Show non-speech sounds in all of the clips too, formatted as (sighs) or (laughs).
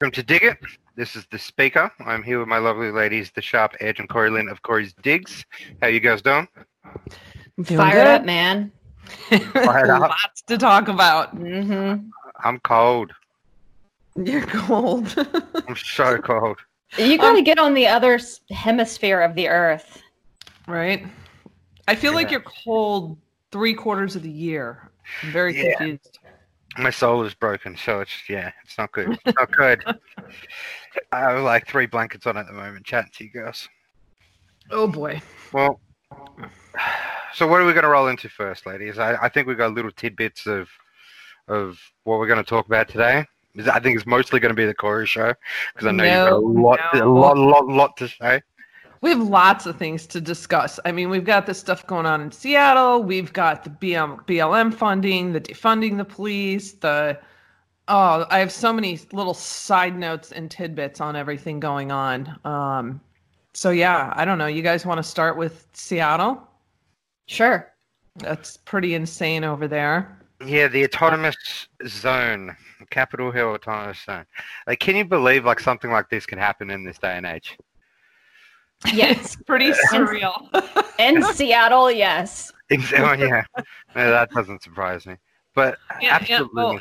Welcome to Dig It. This is the speaker. I'm here with my lovely ladies, the sharp edge and Corey Lynn of Corey's Digs. How you guys doing? Feeling Fired good. up, man. Fired up. Lots to talk about. Mm-hmm. I'm cold. You're cold. (laughs) I'm so cold. You got to get on the other hemisphere of the earth. right? I feel like you're cold three quarters of the year. I'm very Yeah. confused. My soul is broken, so it's yeah, it's not good. It's not good. (laughs) I have like three blankets on at the moment, chatting to you girls. Oh boy. Well, so what are we going to roll into first, ladies? I, I think we've got little tidbits of of what we're going to talk about today. I think it's mostly going to be the Corey show because I know you've got a No, lot, a lot, lot, lot to say. We have lots of things to discuss. I mean, we've got this stuff going on in Seattle. We've got the BM, BLM funding, the defunding the police, the oh, I have so many little side notes and tidbits on everything going on. Um, so yeah, I don't know. You guys want to start with Seattle? Sure. That's pretty insane over there. Yeah, the autonomous zone, Capitol Hill autonomous zone. Like, can you believe like something like this can happen in this day and age? Yes. It's (laughs) pretty surreal. (laughs) In Seattle, yes. oh, yeah, No, that doesn't surprise me. But Yeah, yeah, absolutely, well,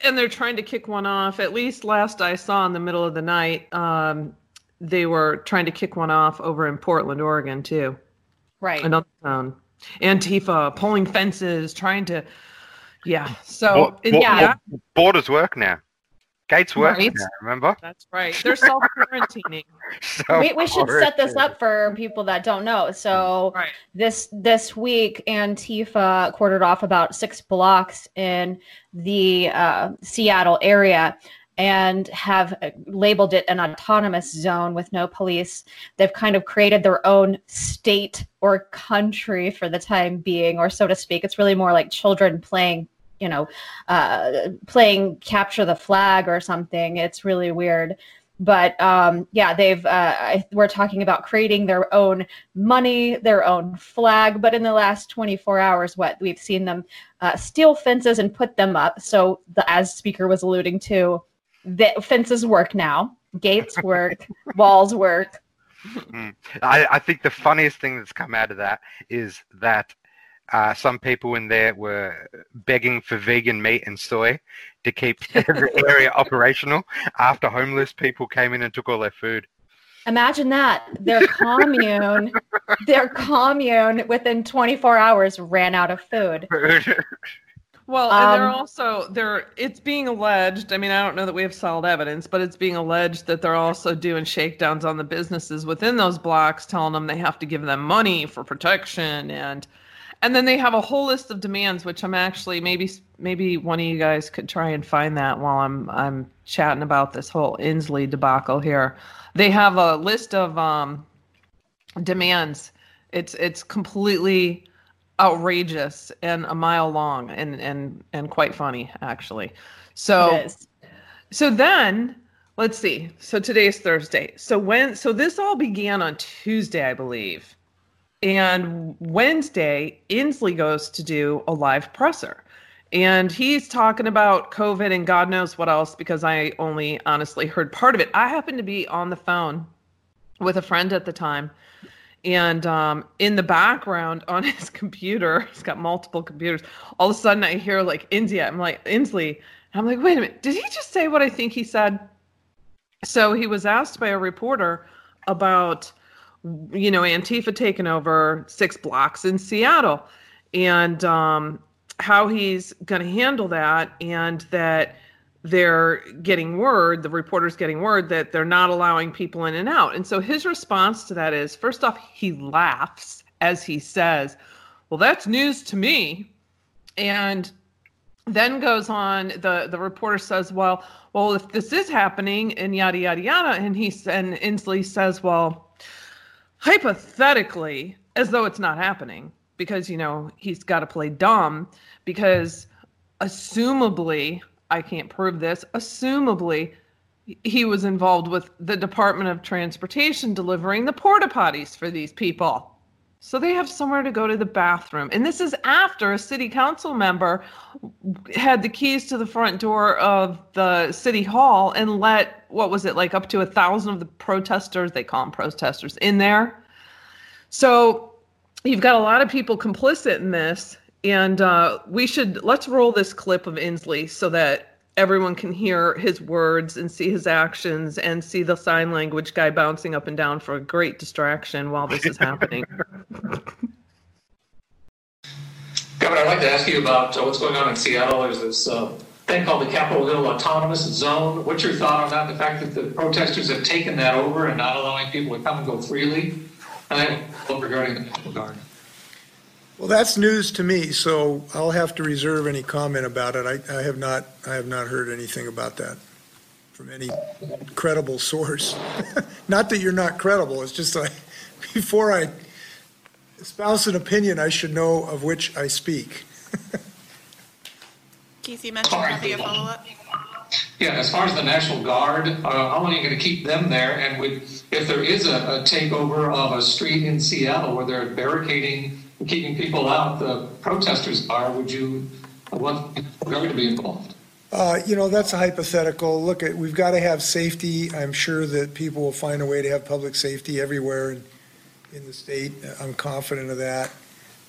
and they're trying to kick one off. At least last I saw in the middle of the night, um, they were trying to kick one off over in Portland, Oregon, too. Right. Another town. Antifa pulling fences, trying to, yeah. So Bo- in- bo- yeah, bo- borders work now. Gates work Right. now. Remember? that's right. They're self quarantining. So (laughs) we, we should set this up for people that don't know. So right. this this week, Antifa quartered off about six blocks in the uh, Seattle area and have uh, labeled it an autonomous zone with no police. They've kind of created their own state or country for the time being, or so to speak. It's really more like children playing, you know, uh, playing capture the flag or something. It's really weird but um, yeah, they've uh, we're talking about creating their own money, their own flag. But in the last 24 hours, what we've seen them uh, steal fences and put them up. So the as speaker was alluding to, the fences work now, gates (laughs) work, walls work. I, I think the funniest thing that's come out of that is that uh, some people in there were begging for vegan meat and soy to keep (laughs) the area operational after homeless people came in and took all their food. Imagine that their (laughs) commune, their commune within 24 hours ran out of food. (laughs) Well, and they're Um, also they're it's being alleged. I mean, I don't know that we have solid evidence, but it's being alleged that they're also doing shakedowns on the businesses within those blocks, telling them they have to give them money for protection and and then they have a whole list of demands which I'm actually maybe maybe one of you guys could try and find that while I'm I'm chatting about this whole Inslee debacle here. They have a list of um demands. It's it's completely outrageous and a mile long and and and quite funny actually. So so then let's see. So today's Thursday. So when so this all began on Tuesday, I believe. And Wednesday, Inslee goes to do a live presser. And he's talking about COVID and God knows what else because I only honestly heard part of it. I happened to be on the phone with a friend at the time. And um, in the background (laughs) on his computer, he's got multiple computers. All of a sudden, I hear like India. I'm like, Inslee. I'm like, wait a minute. Did he just say what I think he said? So he was asked by a reporter about, you know, Antifa taking over six blocks in Seattle and um, how he's going to handle that and that they're getting word, the reporter's getting word that they're not allowing people in and out. And so his response to that is first off, he laughs as he says, Well, that's news to me. And then goes on, the, the reporter says, Well, well, if this is happening and yada yada yada, and he and Inslee says, Well, hypothetically, as though it's not happening, because you know, he's got to play dumb, because assumably I can't prove this. Assumably, he was involved with the Department of Transportation delivering the porta potties for these people. So they have somewhere to go to the bathroom. And this is after a city council member had the keys to the front door of the city hall and let, what was it, like up to a thousand of the protesters, they call them protesters, in there. So you've got a lot of people complicit in this. And uh, we should, let's roll this clip of Inslee so that everyone can hear his words and see his actions and see the sign language guy bouncing up and down for a great distraction while this is happening. (laughs) Governor, I'd like to ask you about uh, what's going on in Seattle. There's this uh, thing called the Capitol Hill Autonomous Zone. What's your thought on that? The fact that the protesters have taken that over and not allowing people to come and go freely? And then regarding the National Guard. Well, that's news to me, so I'll have to reserve any comment about it. I, I have not, I have not heard anything about that from any credible source. (laughs) Not that you're not credible, it's just like, (laughs) before I espouse an opinion, I should know of which I speak. (laughs) Keith, you mentioned having a follow-up. Yeah, as far as the National Guard, uh, how long are you going to keep them there? And would, if there is a, a takeover of a street in Seattle where they're barricading keeping people out, the protesters are, would you want the Guard to be involved? Uh, You know, that's a hypothetical. Look, at we've got to have safety. I'm sure that people will find a way to have public safety everywhere in, in the state. I'm confident of that.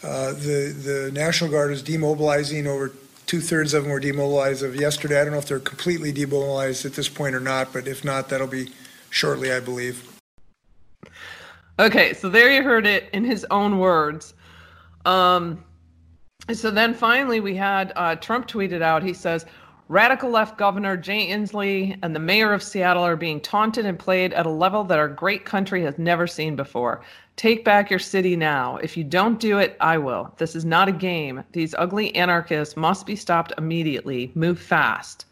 Uh, The, the National Guard is demobilizing. Over two-thirds of them were demobilized of yesterday. I don't know if they're completely demobilized at this point or not, but if not, that'll be shortly, I believe. Okay, so there you heard it in his own words. Um, so then finally, we had uh, Trump tweeted out. He says, "Radical left Governor Jay Inslee and the mayor of Seattle are being taunted and played at a level that our great country has never seen before. Take back your city now. If you don't do it, I will. This is not a game. These ugly anarchists must be stopped immediately. Move fast."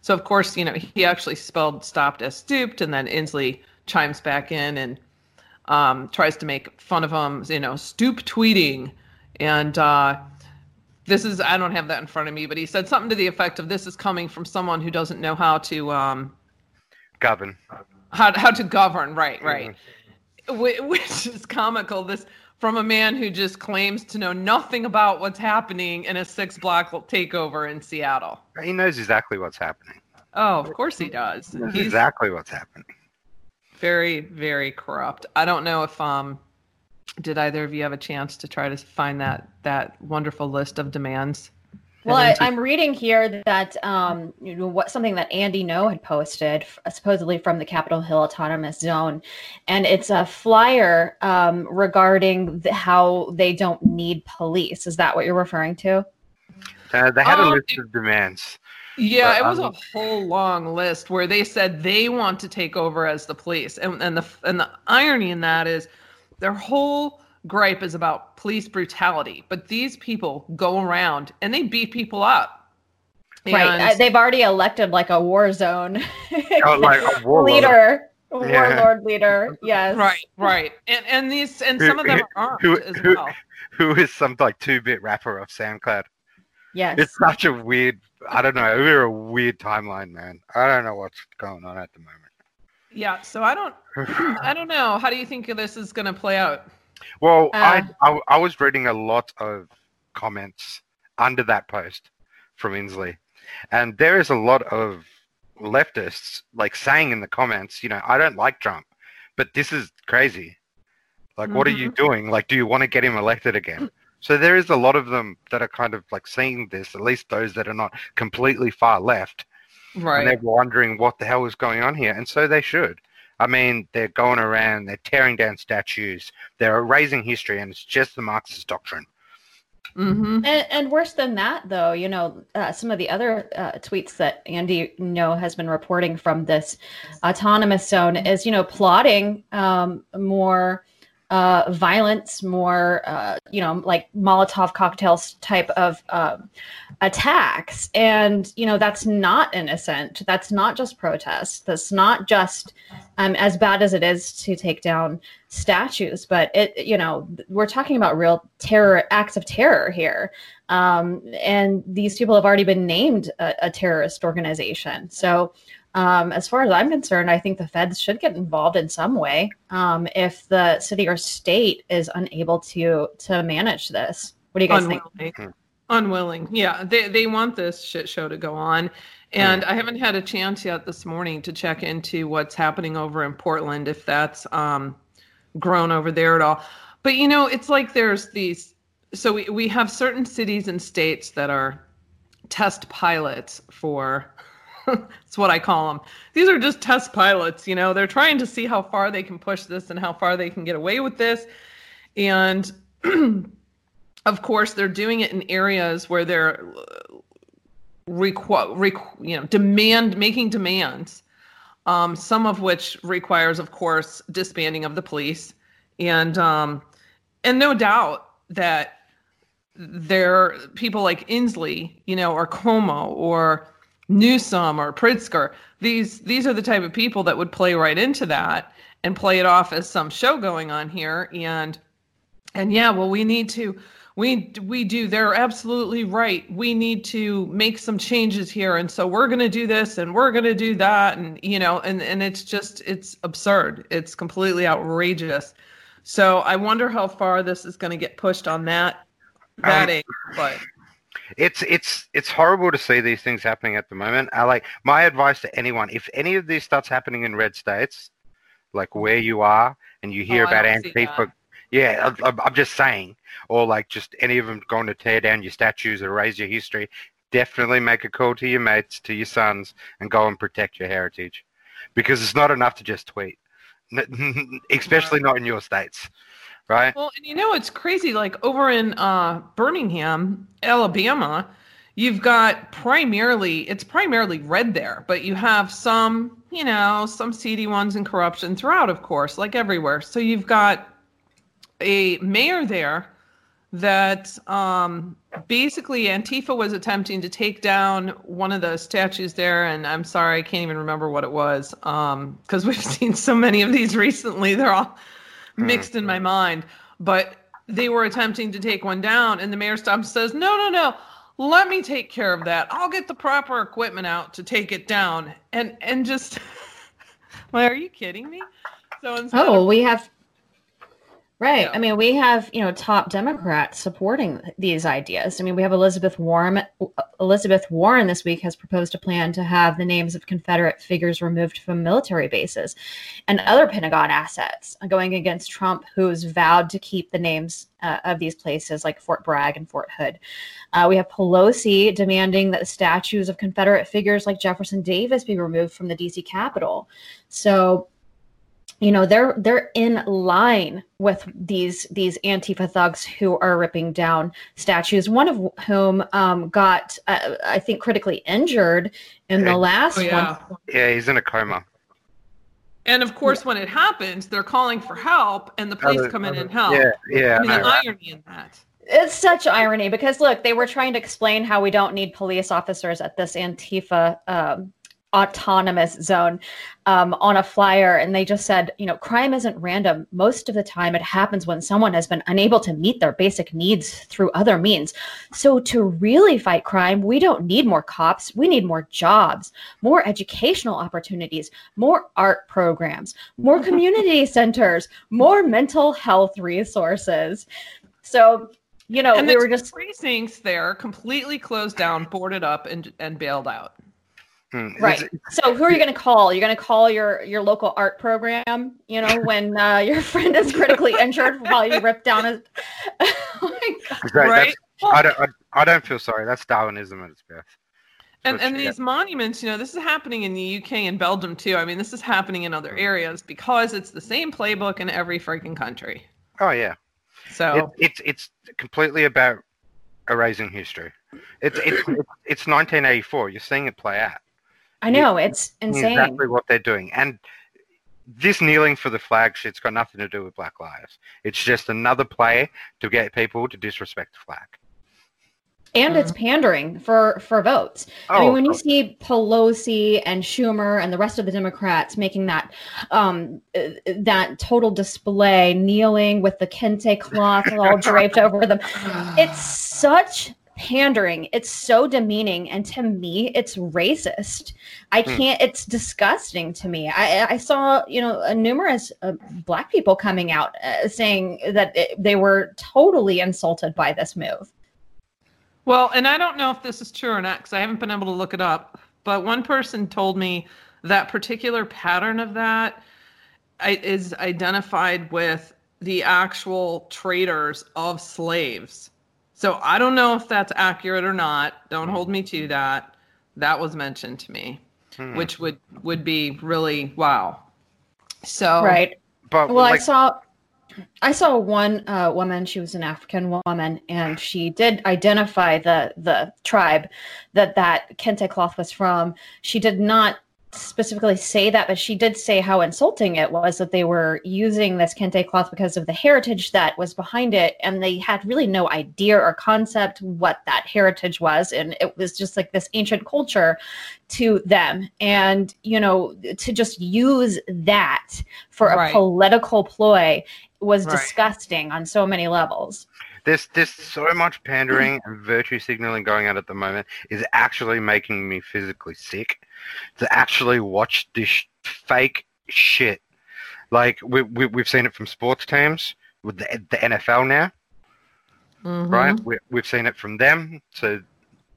So of course, you know, he actually spelled "stopped" as "stooped," and then Inslee chimes back in and um, tries to make fun of him. You know, stoop tweeting and uh, this is, I don't have that in front of me, but he said something to the effect of this is coming from someone who doesn't know how to um, govern. How, how to govern, right, right. Mm-hmm. (laughs) Which is comical. This from a man who just claims to know nothing about what's happening in a six block takeover in Seattle. He knows exactly what's happening. Oh, of course he does. He exactly what's happening. Very, very corrupt. I don't know if um did either of you have a chance to try to find that that wonderful list of demands? Well, I, am reading here that um, you know what something that Andy Ngo had posted, supposedly from the Capitol Hill Autonomous Zone, and it's a flyer um, regarding the, how they don't need police. Is that what you're referring to? Uh, they had a um, list of demands. Yeah, but, it was um, a whole long list where they said they want to take over as the police, and and the and the irony in that is their whole gripe is about police brutality, but these people go around and they beat people up. right. Uh, they've already elected like a war zone oh, like a (laughs) war leader. Yeah. Warlord leader, yes. Right, right, and and these and some of them are armed who, as well. Who is some like two bit rapper of SoundCloud? Yes, it's such a weird. I don't know. We're a weird timeline, man. I don't know what's going on at the moment. Yeah, so I don't, (clears throat) I don't know. How do you think this is going to play out? Well, uh, I, I, I was reading a lot of comments under that post from Inslee, and there is a lot of leftists like saying in the comments, you know, I don't like Trump, but this is crazy. Like, mm-hmm. what are you mm-hmm. doing? Like, do you want to get him elected again? So there is a lot of them that are kind of like seeing this, at least those that are not completely far left, Right. And they're wondering what the hell is going on here. And so they should. I mean, they're going around, they're tearing down statues, they're erasing history, and it's just the Marxist doctrine. Mm-hmm. And, and, worse than that, though, you know, uh, some of the other uh, tweets that Andy Ngo has been reporting from this autonomous zone is, you know, plotting um, more uh, violence, more, uh, you know, like Molotov cocktails type of uh, attacks. And, you know, that's not innocent. That's not just protest. That's not just um, as bad as it is to take down statues, but it, you know, we're talking about real terror, acts of terror here. Um, and these people have already been named a, a terrorist organization. So, um, as far as I'm concerned, I think the feds should get involved in some way um, if the city or state is unable to to manage this. What do you guys Unwilling. think? Unwilling. Yeah, they they want this shit show to go on. And I haven't had a chance yet this morning to check into what's happening over in Portland, if that's um, grown over there at all. But you know, it's like there's these. So we, we have certain cities and states that are test pilots for. (laughs) That's what I call them. These are just test pilots. You know, they're trying to see how far they can push this and how far they can get away with this. And (clears throat) of course, they're doing it in areas where they're requ- requ- you know demand making demands um, some of which requires of course disbanding of the police and um, and no doubt that there people like Inslee, you know, or Cuomo or Newsom or Pritzker, these these are the type of people that would play right into that and play it off as some show going on here. And and yeah, well we need to we we do they're absolutely right. We need to make some changes here. And so we're going to do this and we're going to do that. And you know and and it's just it's absurd. It's completely outrageous. So i wonder how far this is going to get pushed on that that Um, age but it's it's it's horrible to see these things happening at the moment. I like my advice to anyone: if any of this starts happening in red states, like where you are, and you hear Oh, about Antifa, yeah, I- I'm, just saying, or like just any of them going to tear down your statues or erase your history, definitely make a call to your mates, to your sons, and go and protect your heritage, because it's not enough to just tweet, (laughs) especially not in your states, right? Well, and you know it's crazy. Like over in uh, Birmingham, Alabama, you've got primarily it's primarily red there, but you have some, you know, some seedy ones and corruption throughout, of course, like everywhere. So you've got a mayor there that um, basically Antifa was attempting to take down one of the statues there, and I'm sorry, I can't even remember what it was because we've (laughs) seen so many of these recently. They're all Hmm, mixed in my mind, but they were attempting to take one down, and the mayor stops and says, "No, no, no." Let me take care of that. I'll get the proper equipment out to take it down. And and just (laughs) well, are you kidding me? So instead Oh, we have right. Yeah. I mean, we have you know top Democrats supporting these ideas. I mean, we have Elizabeth Warren. Elizabeth Warren this week has proposed a plan to have the names of Confederate figures removed from military bases and other Pentagon assets, going against Trump, who's vowed to keep the names uh, of these places like Fort Bragg and Fort Hood. Uh, we have Pelosi demanding that the statues of Confederate figures like Jefferson Davis be removed from the DC Capitol. So you know they're they're in line with these these antifa thugs who are ripping down statues one of whom um, got uh, i think critically injured in the last Oh, yeah. one Yeah, he's in a coma. And of course, when it happens, they're calling for help, and the police Other- come in other- and help. Yeah, yeah. I mean, I the right? irony in that. it's such irony because look they were trying to explain how we don't need police officers at this antifa um, autonomous zone um, on a flyer and they just said you know crime isn't random. Most of the time it happens when someone has been unable to meet their basic needs through other means. So to really fight crime we don't need more cops. We need more jobs more educational opportunities more art programs more (laughs) community centers more mental health resources. So you know and we were just precincts there completely closed down, boarded up, and and bailed out. Hmm, right so who are you going to call you're going to call your your local art program you know (laughs) when uh, your friend is critically injured while you rip down a (laughs) oh my God. it's right? I don't. I, I don't feel sorry. That's Darwinism at its best. And and what- these monuments, you know, this is happening in the UK and Belgium too. I mean, this is happening in other areas because it's the same playbook in every freaking country. Oh yeah. So It, it's it's completely about erasing history. It's it's it's, it's 1984. You're seeing it play out. I know it's insane Exactly what they're doing, and this kneeling for the flag shit's got nothing to do with Black Lives. It's just another play to get people to disrespect the flag. and it's pandering for for votes. I mean, Oh, when you oh. see Pelosi and Schumer and the rest of the Democrats making that um, uh, that total display, kneeling with the kente cloth all (laughs) draped over them, it's such pandering. It's so demeaning, and to me, it's racist. I Hmm. can't. It's disgusting to me. I, I saw, you know, uh, numerous uh, black people coming out uh, saying that it, they were totally insulted by this move. Well, and I don't know if this is true or not because I haven't been able to look it up. But one person told me that particular pattern of that is identified with the actual traders of slaves. So I don't know if that's accurate or not. Don't hold me to that. That was mentioned to me, Hmm. which would would be really wow. So Right. But well like, i saw i saw one uh, woman she was an african woman and she did identify the the tribe that that kente cloth was from she did not specifically say that but she did say how insulting it was that they were using this kente cloth because of the heritage that was behind it and they had really no idea or concept what that heritage was and it was just like this ancient culture to them and you know to just use that for a Right. political ploy was Right. disgusting on so many levels there's there's so much pandering and virtue signaling going on at the moment is actually making me physically sick to actually watch this sh- fake shit. Like we, we we've seen it from sports teams with the, the NFL now, mhm. right? We, we've seen it from them. So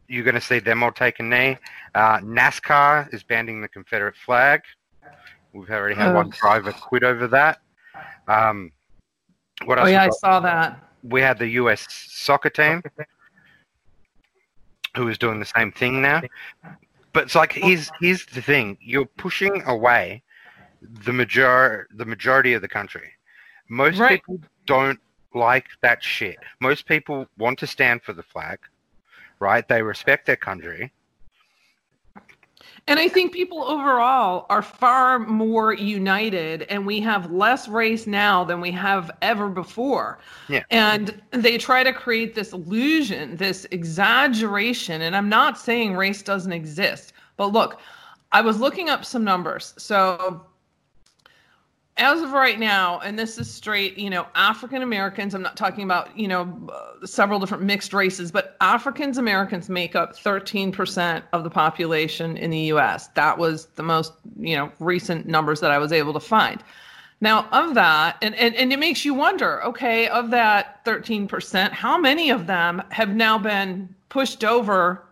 you're going to see them all take a knee. Uh, NASCAR is banning the Confederate flag. We've already had one driver quit over that. Um, what Oh yeah, I saw that. we had the U.S. soccer team who is doing the same thing now. But it's like here's here's the thing: you're pushing away the major the majority of the country. Most Right. people don't like that shit. Most people want to stand for the flag, right? They respect their country. And I think people overall are far more united, and we have less race now than we have ever before. Yeah. And they try to create this illusion, this exaggeration. And I'm not saying race doesn't exist, but look, I was looking up some numbers. So, as of right now, and this is straight, you know, African Americans, I'm not talking about, you know, uh, several different mixed races, but Africans Americans make up 13% of the population in the US. That was the most, you know, recent numbers that I was able to find. Now, of that, and, and, and it makes you wonder okay, of that 13%, how many of them have now been pushed over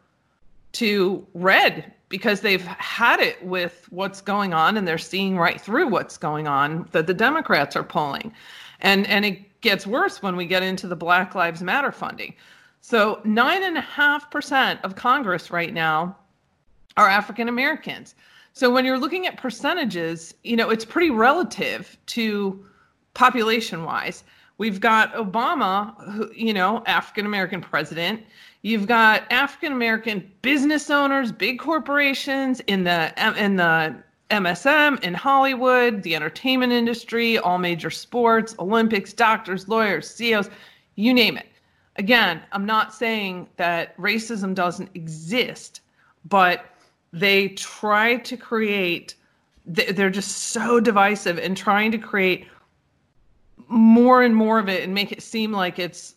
to red because they've had it with what's going on and they're seeing right through what's going on that the Democrats are pulling. And and it gets worse when we get into the Black Lives Matter funding. So nine and a half percent of Congress right now are African Americans. So when you're looking at percentages, you know, it's pretty relative to population wise. We've got Obama, who, you know, African American president. You've got African American business owners, big corporations in the in the MSM, in Hollywood, the entertainment industry, all major sports, Olympics, doctors, lawyers, CEOs, you name it. Again, I'm not saying that racism doesn't exist, but they try to create they- they're just so divisive and trying to create more and more of it and make it seem like it's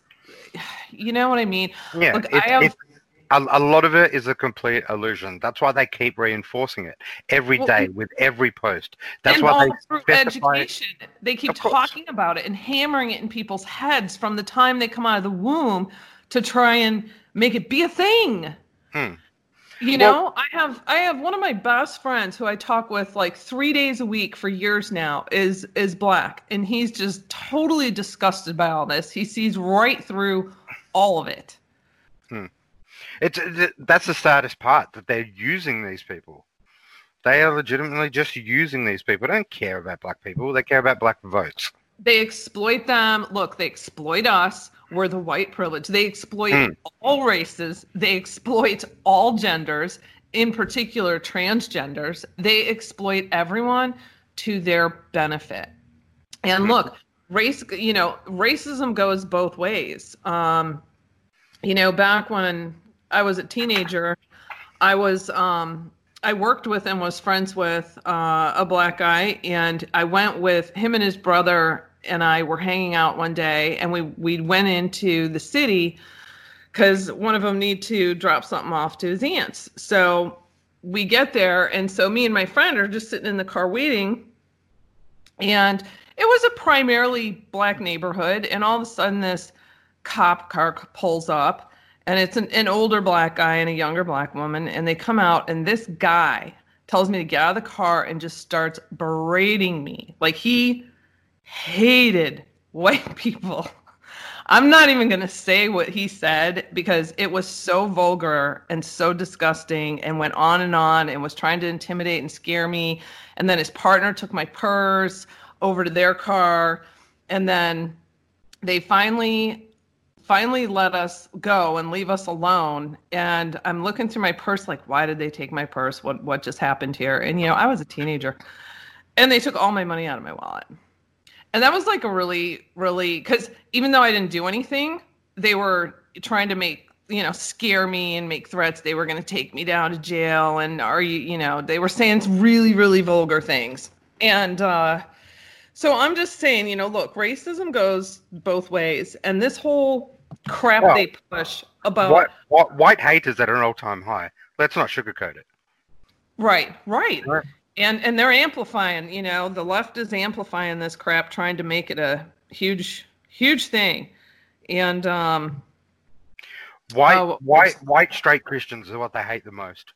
you know what I mean? Yeah, Look, it's, I have- it's, a, a lot of it is a complete illusion. That's why they keep reinforcing it every Well, day with every post. That's why they through education, they keep talking about it and hammering it in people's heads from the time they come out of the womb to try and make it be a thing. Hmm. You Well- know, I have I have one of my best friends who I talk with like three days a week for years now is is black, and he's just totally disgusted by all this. He sees right through all of it. It's th- that's the saddest part that they're using these people. They are legitimately just using these people. They don't care about black people. They care about black votes. They exploit them. Look, they exploit us. We're the white privilege. They exploit Hmm. all races. They exploit all genders, in particular transgenders. They exploit everyone to their benefit. And Hmm. look, race, you know, racism goes both ways. Um, you know, back when I was a teenager, I was um I worked with and was friends with uh, a black guy, and I went with him and his brother, and I were hanging out one day, and we we went into the city because one of them need to drop something off to his aunts. So we get there, and so me and my friend are just sitting in the car waiting, and it was a primarily black neighborhood, and all of a sudden this cop car pulls up, and it's an, an older black guy and a younger black woman, and they come out, and this guy tells me to get out of the car and just starts berating me like he hated (laughs) white people. I'm not even going to say what he said because it was so vulgar and so disgusting and went on and on and was trying to intimidate and scare me. And then his partner took my purse over to their car. And then they finally finally let us go and leave us alone. And i'm looking through my purse like why did they take my purse? What what just happened here? And you know i was a teenager. And they took all my money out of my wallet. And that was like a really really because even though i didn't do anything they were trying to make you know scare me and make threats. They were going to take me down to jail. And are you you know they were saying really really vulgar things. And uh so i'm just saying you know look racism goes both ways. And this whole crap Well, they push about White, white, white hate is at an all-time high. Let's not sugarcoat it. Right, right. Right. And and they're amplifying, you know, the left is amplifying this crap trying to make it a huge huge thing. And um White, Oh, white, white straight Christians are what they hate the most.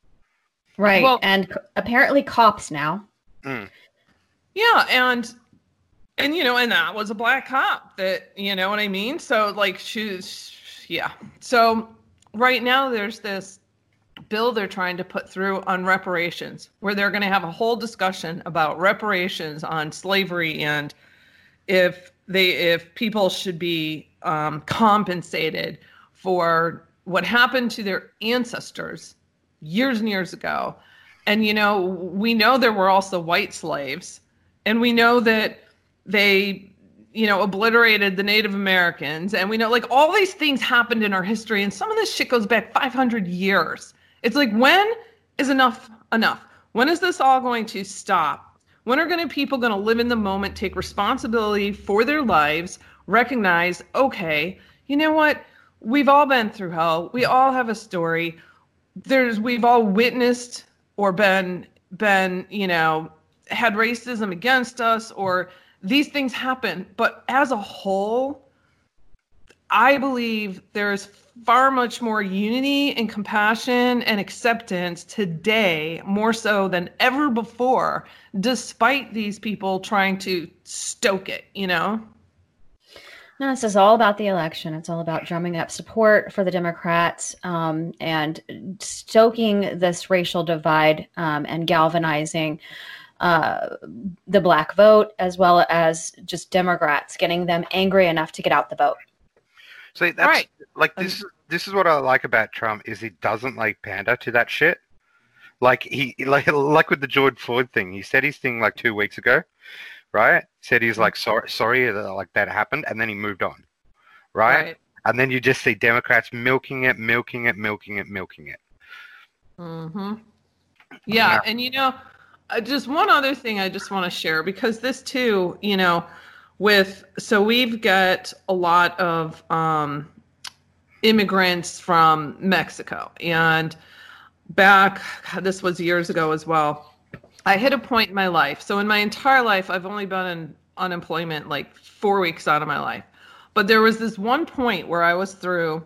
Right. Well- and apparently cops now. yeah, and and you know, and that was a black cop that, you know what I mean? So like she's yeah. So right now there's this bill they're trying to put through on reparations where they're going to have a whole discussion about reparations on slavery and if they if people should be um, compensated for what happened to their ancestors years and years ago and you know we know there were also white slaves and we know that they you know obliterated the native americans. And we know like all these things happened in our history and some of this shit goes back 500 years. It's like when is enough enough? When is this all going to stop? When are going to people going to live in the moment take responsibility for their lives recognize okay you know what? We've all been through hell. We all have a story. There's we've all witnessed or been been you know had racism against us or these things happen but as a whole i believe there's far much more unity and compassion and acceptance today more so than ever before despite these people trying to stoke it you know No, this is all about the election. It's all about drumming up support for the Democrats um, and stoking this racial divide um, and galvanizing uh, the black vote, as well as just Democrats, getting them angry enough to get out the vote. See, that's Right. like this. is This is what I like about Trump is he doesn't like pander to that shit. Like he (laughs) like like with the George Floyd thing. He said his thing like two weeks ago, right? Said he's like sorry sorry that like that happened, and then he moved on, right? And then you just see Democrats milking it, milking it, milking it, milking it. Mm-hmm. Yeah, and you know, just one other thing I just want to share because this too, you know, with so we've got a lot of um, immigrants from Mexico, and back this was years ago as well. I hit a point in my life. So in my entire life, I've only been in unemployment like four weeks out of my life, but there was this one point where I was through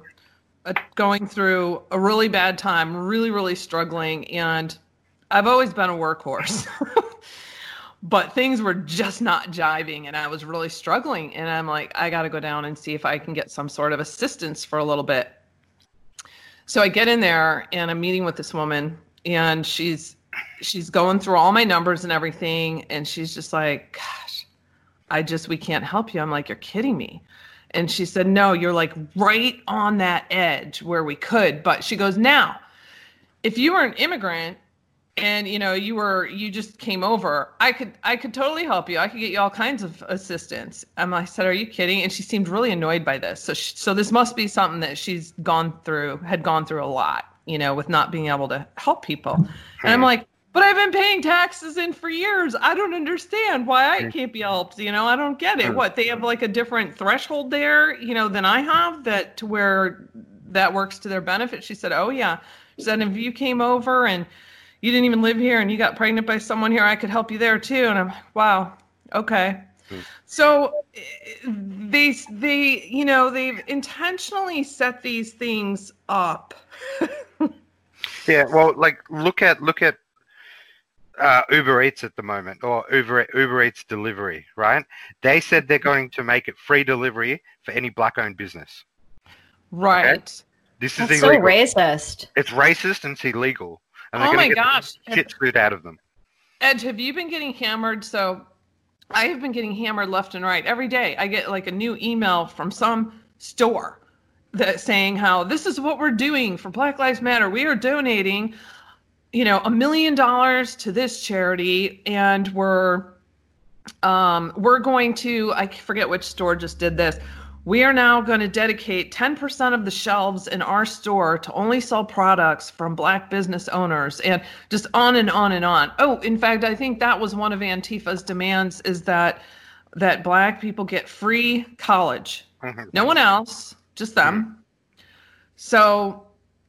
uh, going through a really bad time, really, really struggling. And I've always been a workhorse, (laughs) but things were just not jiving. And I was really struggling. And I'm like, I got to go down and see if I can get some sort of assistance for a little bit. So I get in there and I'm meeting with this woman and she's she's going through all my numbers and everything and she's just like gosh I just we can't help you. I'm like you're kidding me. And she said, No, you're like right on that edge where we could. But she goes, Now, if you were an immigrant and you know you were you just came over, I could I could totally help you. I could get you all kinds of assistance. And I said, Are you kidding? And she seemed really annoyed by this. So she, so this must be something that she's gone through, had gone through a lot, you know, with not being able to help people. And I'm hmm. like, but I've been paying taxes in for years. I don't understand why I hmm. can't be helped. You know, I don't get it. Hmm. What they have like a different threshold there, you know, than I have that to where that works to their benefit? She said, Oh, yeah. She said, If you came over and you didn't even live here and you got pregnant by someone here, I could help you there too. And I'm like, Wow, okay. So eh, they they you know they've intentionally set these things up. (laughs) Yeah, well, like look at look at uh, Uber Eats at the moment, or Uber Uber Eats delivery, right? They said they're going to make it free delivery for any black-owned business. right. This is That's so illegal. racist. it's racist and it's illegal. And Oh my gosh. shit screwed out of them. Edge, have you been getting hammered? So I have been getting hammered left and right every day. I get like a new email from some store that saying how this is what we're doing for Black Lives Matter. We are donating, you know, a million dollars to this charity, and we're um, we're going to I forget which store just did this. We are now going to dedicate 10% of the shelves in our store to only sell products from black business owners and just on and on and on. Oh, in fact, I think that was one of Antifa's demands is that that black people get free college. Mhm. No one else, just them. So,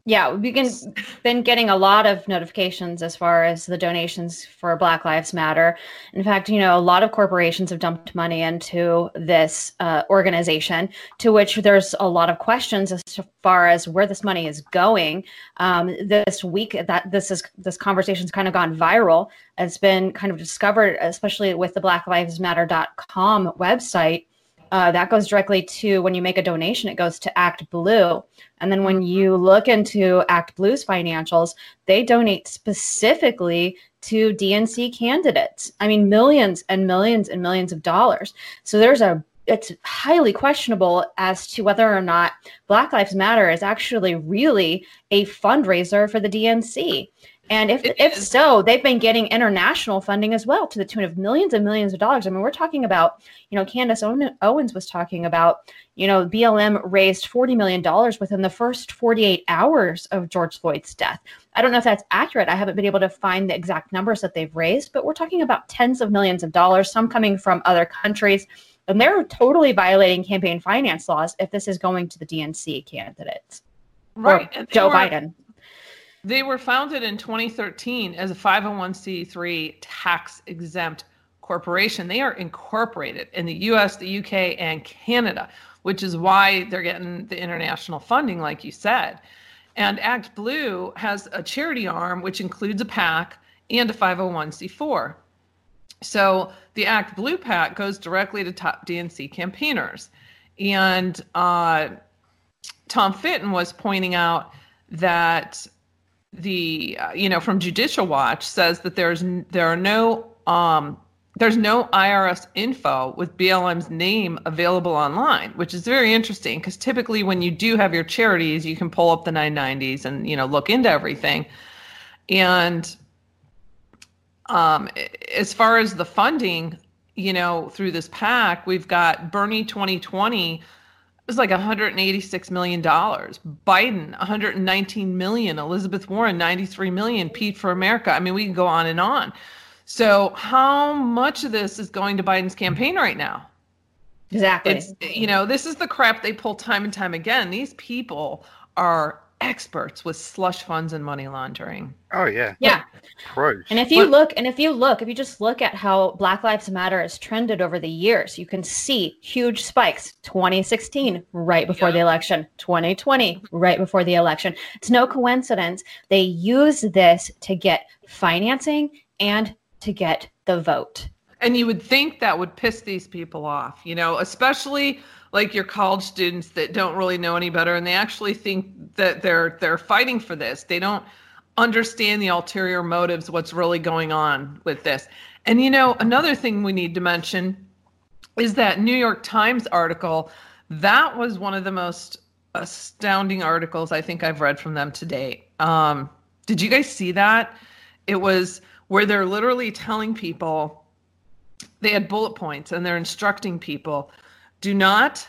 Yeah, we've been, been getting a lot of notifications as far as the donations for Black Lives Matter. In fact, you know, a lot of corporations have dumped money into this uh, organization, to which there's a lot of questions as far as where this money is going. Um, this week, that this is this conversation's kind of gone viral. It's been kind of discovered, especially with the BlackLivesMatter.com website. Uh, that goes directly to when you make a donation, it goes to Act Blue. And then when you look into Act Blue's financials, they donate specifically to DNC candidates. I mean, millions and millions and millions of dollars. So there's a it's highly questionable as to whether or not Black Lives Matter is actually really a fundraiser for the DNC. And if if so, they've been getting international funding as well to the tune of millions and millions of dollars. I mean, we're talking about, you know, Candace Owens was talking about, you know, BLM raised $40 million within the first 48 hours of George Floyd's death. I don't know if that's accurate. I haven't been able to find the exact numbers that they've raised, but we're talking about tens of millions of dollars, some coming from other countries. And they're totally violating campaign finance laws if this is going to the DNC candidates right. or Joe were- Biden. They were founded in 2013 as a 501c3 tax exempt corporation. They are incorporated in the US, the UK, and Canada, which is why they're getting the international funding, like you said. And Act Blue has a charity arm, which includes a PAC and a 501c4. So the Act Blue PAC goes directly to top DNC campaigners. And uh, Tom Fitton was pointing out that the uh, you know from Judicial Watch says that there's there are no um, there's no IRS info with BLM's name available online, which is very interesting because typically when you do have your charities, you can pull up the 990s and you know look into everything. And um, as far as the funding, you know, through this PAC, we've got Bernie 2020 was like 186 million dollars. Biden 119 million. Elizabeth Warren 93 million. Pete for America. I mean, we can go on and on. So, how much of this is going to Biden's campaign right now? Exactly. It's you know, this is the crap they pull time and time again. These people are experts with slush funds and money laundering. Oh yeah, yeah. pros. And if you What- look, and if you look, if you just look at how Black Lives Matter has trended over the years, you can see huge spikes. 2016, right before Yeah. the election. 2020, right before the election. It's no coincidence. They use this to get financing and to get the vote. And you would think that would piss these people off, you know, especially like your college students that don't really know any better and they actually think that they're they're fighting for this. They don't understand the ulterior motives, what's really going on with this. And you know, another thing we need to mention is that New York Times article. That was one of the most astounding articles I think I've read from them to date. Um, did you guys see that? It was where they're literally telling people they had bullet points and they're instructing people do not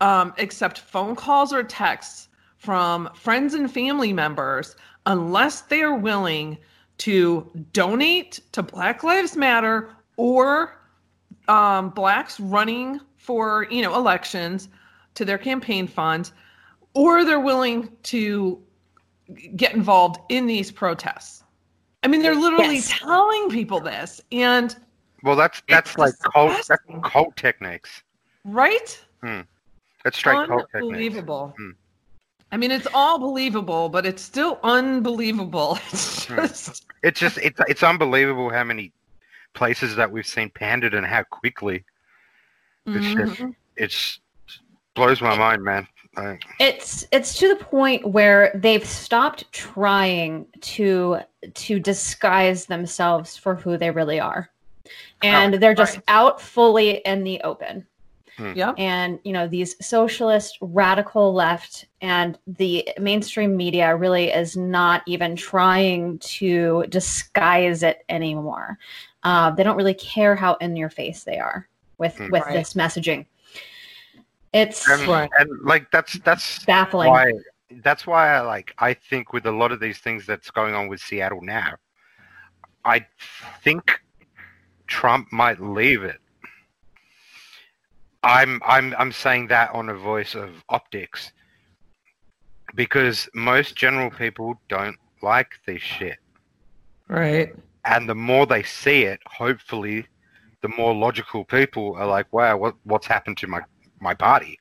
um, accept phone calls or texts from friends and family members unless they are willing to donate to Black Lives Matter or um, blacks running for you know elections to their campaign funds or they're willing to get involved in these protests. I mean, they're literally Yes. telling people this, and Well, that's that's like cult. That's cult techniques. Right? That's straight cult. Unbelievable. Hmm. I mean, it's all believable, but it's still unbelievable. (laughs) It's Hmm. just It's just it's it's unbelievable how many places that we've seen pandered and how quickly. It's just Mhm. it's blows my mind, man. Like, It's it's to the point where they've stopped trying to to disguise themselves for who they really are. And they're just right. out fully in the open. Yep. And you know, these socialist radical left and the mainstream media really is not even trying to disguise it anymore. Uh, they don't really care how in your face they are with Hmm. with Right. this messaging. It's and, Right. and like that's that's baffling. why that's why I like I think with a lot of these things that's going on with Seattle now, I think Trump might leave it. I'm I'm I'm saying that on a voice of optics because most general people don't like this shit. Right. And the more they see it, hopefully the more logical people are like, wow, what what's happened to my my party?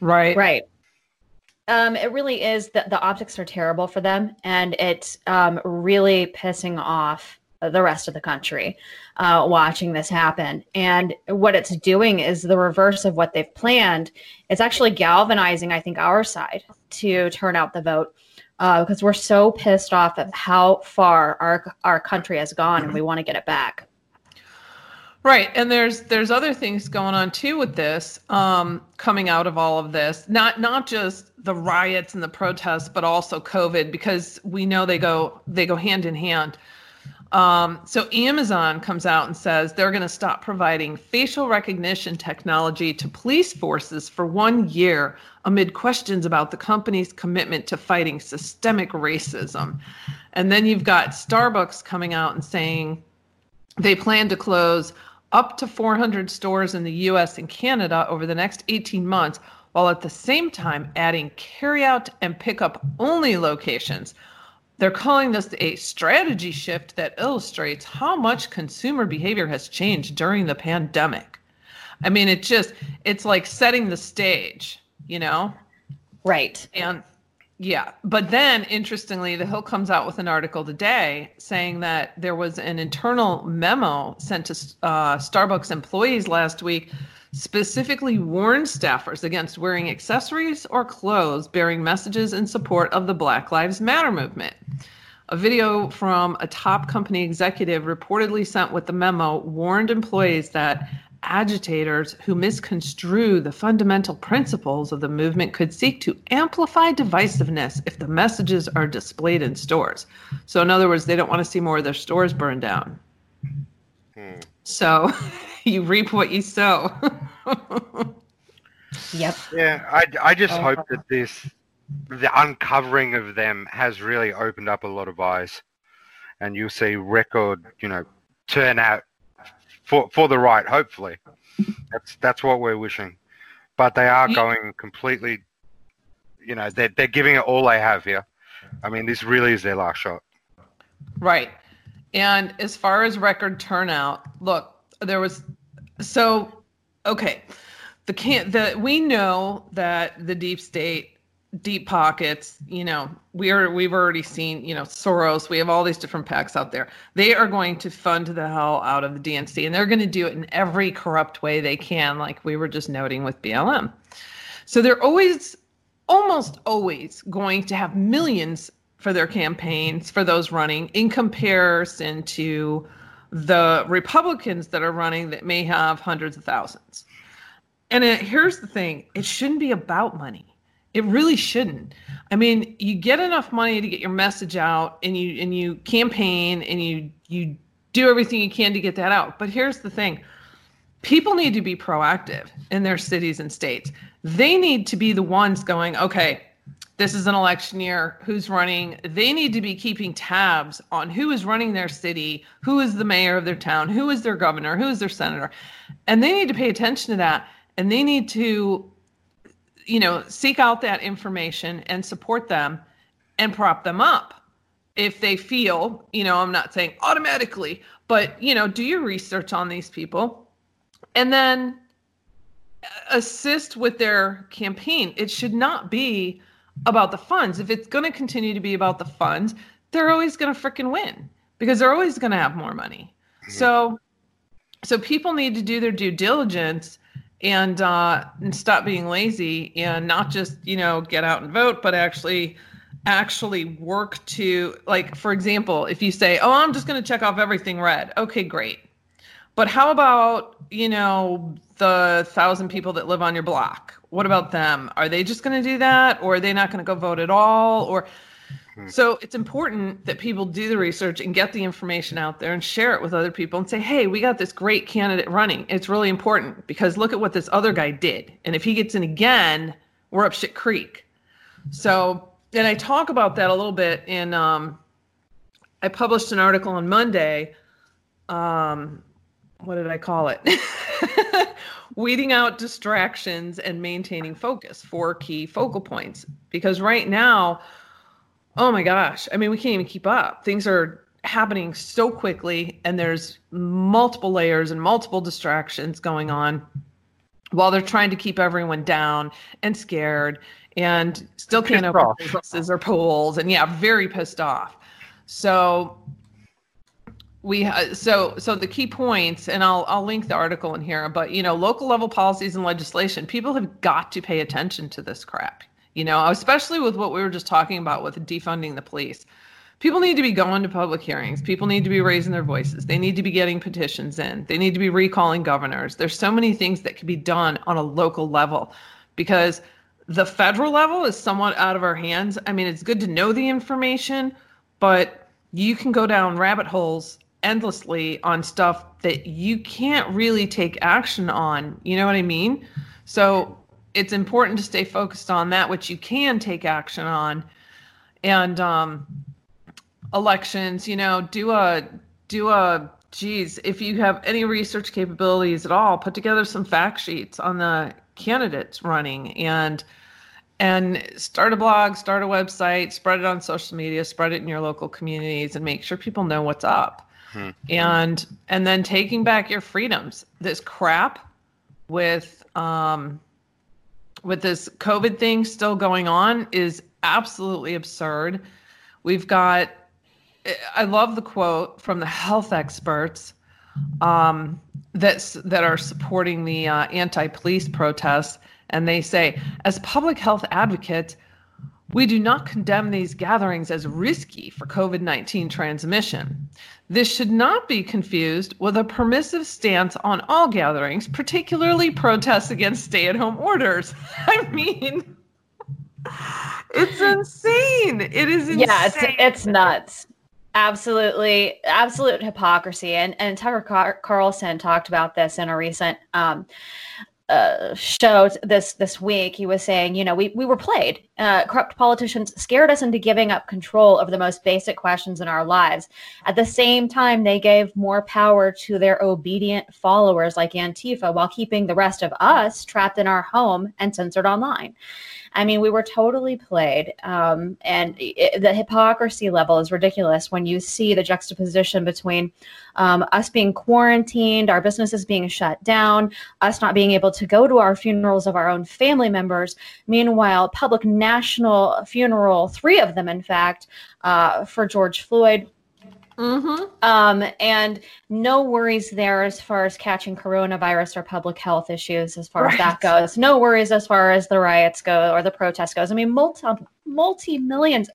Right. Right. Um, it really is that the optics are terrible for them, and it's um, really pissing off the rest of the country uh, watching this happen. And what it's doing is the reverse of what they've planned. It's actually galvanizing, I think, our side to turn out the vote uh, because we're so pissed off at how far our our country has gone, and we want to get it back. Right, and there's there's other things going on too with this, um, coming out of all of this. Not not just the riots and the protests, but also COVID, because we know they go they go hand in hand. Um, so Amazon comes out and says they're going to stop providing facial recognition technology to police forces for one year amid questions about the company's commitment to fighting systemic racism. And then you've got Starbucks coming out and saying they plan to close up to 400 stores in the US and Canada over the next 18 months, while at the same time adding carryout and pickup only locations. They're calling this a strategy shift that illustrates how much consumer behavior has changed during the pandemic. I mean, it just, it's like setting the stage, you know? Right. And yeah, but then interestingly, the Hill comes out with an article today saying that there was an internal memo sent to uh, Starbucks employees last week, specifically warned staffers against wearing accessories or clothes bearing messages in support of the Black Lives Matter movement. A video from a top company executive reportedly sent with the memo warned employees that agitators who misconstrue the fundamental principles of the movement could seek to amplify divisiveness if the messages are displayed in stores. So, in other words, they don't want to see more of their stores burned down. Hmm. So, (laughs) you reap what you sow. (laughs) Yep. Yeah, I, I just Uh, hope that this, the uncovering of them has really opened up a lot of eyes, and you'll see record, you know, turnout for for the right. Hopefully, that's that's what we're wishing. But they are going completely, you know, they're they're giving it all they have here. I mean, this really is their last shot. Right. And as far as record turnout, look, there was so okay. The can the we know that the deep state, deep pockets, you know, we are we've already seen, you know, Soros, we have all these different PACs out there. They are going to fund the hell out of the DNC and they're going to do it in every corrupt way they can, like we were just noting with BLM. So they're always almost always going to have millions for their campaigns for those running in comparison to the Republicans that are running that may have hundreds of thousands. And it, here's the thing it shouldn't be about money. It really shouldn't. I mean, you get enough money to get your message out and you and you campaign and you you do everything you can to get that out. But here's the thing. People need to be proactive in their cities and states. They need to be the ones going, okay, this is an election year. Who's running? They need to be keeping tabs on who is running their city, who is the mayor of their town, who is their governor, who is their senator. And they need to pay attention to that. And they need to, you know, seek out that information and support them and prop them up if they feel, you know, I'm not saying automatically, but, you know, do your research on these people and then assist with their campaign. It should not be about the funds. If it's going to continue to be about the funds, they're always going to freaking win because they're always going to have more money. Mm-hmm. So, so people need to do their due diligence and uh, and stop being lazy and not just you know get out and vote, but actually actually work to like for example if you say oh i'm just going to check off everything red. Okay great. But how about you know the thousand people that live on your block? What about them? Are they just going to do that or are they not going to go vote at all or. So it's important that people do the research and get the information out there and share it with other people and say hey we got this great candidate running it's really important because look at what this other guy did and if he gets in again we're up shit creek so and I talk about that a little bit in. Um, I published an article on Monday. Um, what did I call it? (laughs) Weeding out distractions and maintaining focus. Four key focal points. Because right now, oh my gosh, I mean, we can't even keep up. Things are happening so quickly, and there's multiple layers and multiple distractions going on while they're trying to keep everyone down and scared and still can't open off. businesses or pools and yeah very pissed off so we uh, so so the key points and I'll I'll link the article in here but you know local level policies and legislation people have got to pay attention to this crap you know especially with what we were just talking about with defunding the police people need to be going to public hearings people need to be raising their voices they need to be getting petitions in they need to be recalling governors there's so many things that can be done on a local level because the federal level is somewhat out of our hands. I mean, it's good to know the information, but you can go down rabbit holes endlessly on stuff that you can't really take action on. You know what I mean? So it's important to stay focused on that which you can take action on. And um, elections, you know, do a do a geez, if you have any research capabilities at all, put together some fact sheets on the candidates running and and start a blog, start a website, spread it on social media, spread it in your local communities, and make sure people know what's up. Hmm. And and then taking back your freedoms. This crap with um, with this COVID thing still going on is absolutely absurd. We've got. I love the quote from the health experts um, that's that are supporting the uh, anti-police protests and they say, as public health advocates, we do not condemn these gatherings as risky for COVID 19 transmission. This should not be confused with a permissive stance on all gatherings, particularly protests against stay at home orders. (laughs) I mean, it's insane. It is insane. Yeah, it's, it's nuts. Absolutely, absolute hypocrisy. And, and Tucker Car- Carlson talked about this in a recent um, uh, show this this week, he was saying, you know, we we were played. Uh, corrupt politicians scared us into giving up control of the most basic questions in our lives. At the same time, they gave more power to their obedient followers like Antifa, while keeping the rest of us trapped in our home and censored online. I mean, we were totally played. Um, and it, the hypocrisy level is ridiculous when you see the juxtaposition between um, us being quarantined, our businesses being shut down, us not being able to go to our funerals of our own family members. Meanwhile, public national funeral, three of them, in fact, uh, for George Floyd Mm-hmm. Um, and no worries there as far as catching coronavirus or public health issues as far right. as that goes. No worries as far as the riots go or the protests goes. I mean, multi multi millions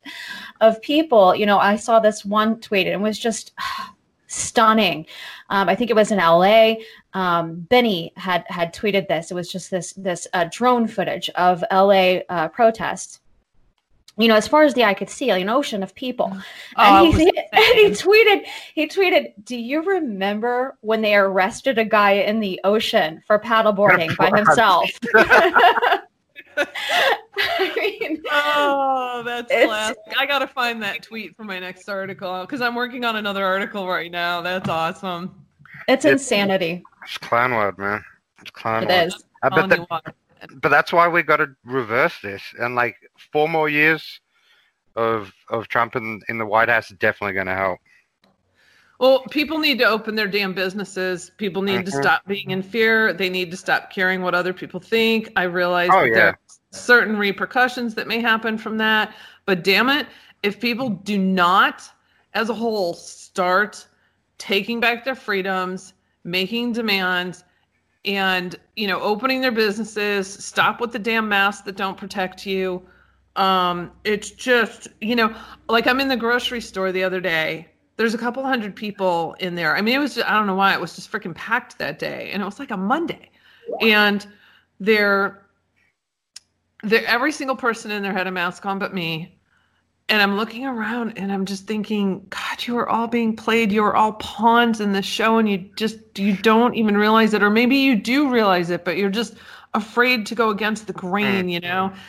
of people. You know, I saw this one tweet and it was just (sighs) stunning. Um, I think it was in LA. Um, Benny had had tweeted this. It was just this this uh, drone footage of LA uh, protests you know, as far as the eye could see, like an ocean of people. Mm-hmm. Oh, and, he, and (laughs) he tweeted, he tweeted, "Do you remember when they arrested a guy in the ocean for paddleboarding by himself?" (laughs) (laughs) I mean, oh, that's classic. I gotta find that tweet for my next article because I'm working on another article right now. That's awesome. It's, insanity. It's clown world, man. It's clown It is. I bet that, but that's why we got to reverse this. And like four more years of of Trump in, in the White House is definitely going to help. Well, people need to open their damn businesses. People need to Mhm. stop being in fear. They need to stop caring what other people think. I realize Oh, that yeah. there are certain repercussions that may happen from that. But damn it, if people do not, as a whole, start taking back their freedoms, making demands, and you know, opening their businesses, stop with the damn masks that don't protect you. Um, it's just, you know, like I'm in the grocery store the other day. There's a couple hundred people in there. I mean, it was just, I don't know why it was just freaking packed that day, and it was like a Monday, and they're they're every single person in there had a mask on but me. And I'm looking around and I'm just thinking, God, you are all being played. You are all pawns in this show, and you just you don't even realize it, or maybe you do realize it, but you're just afraid to go against the grain, you know. Mm-hmm.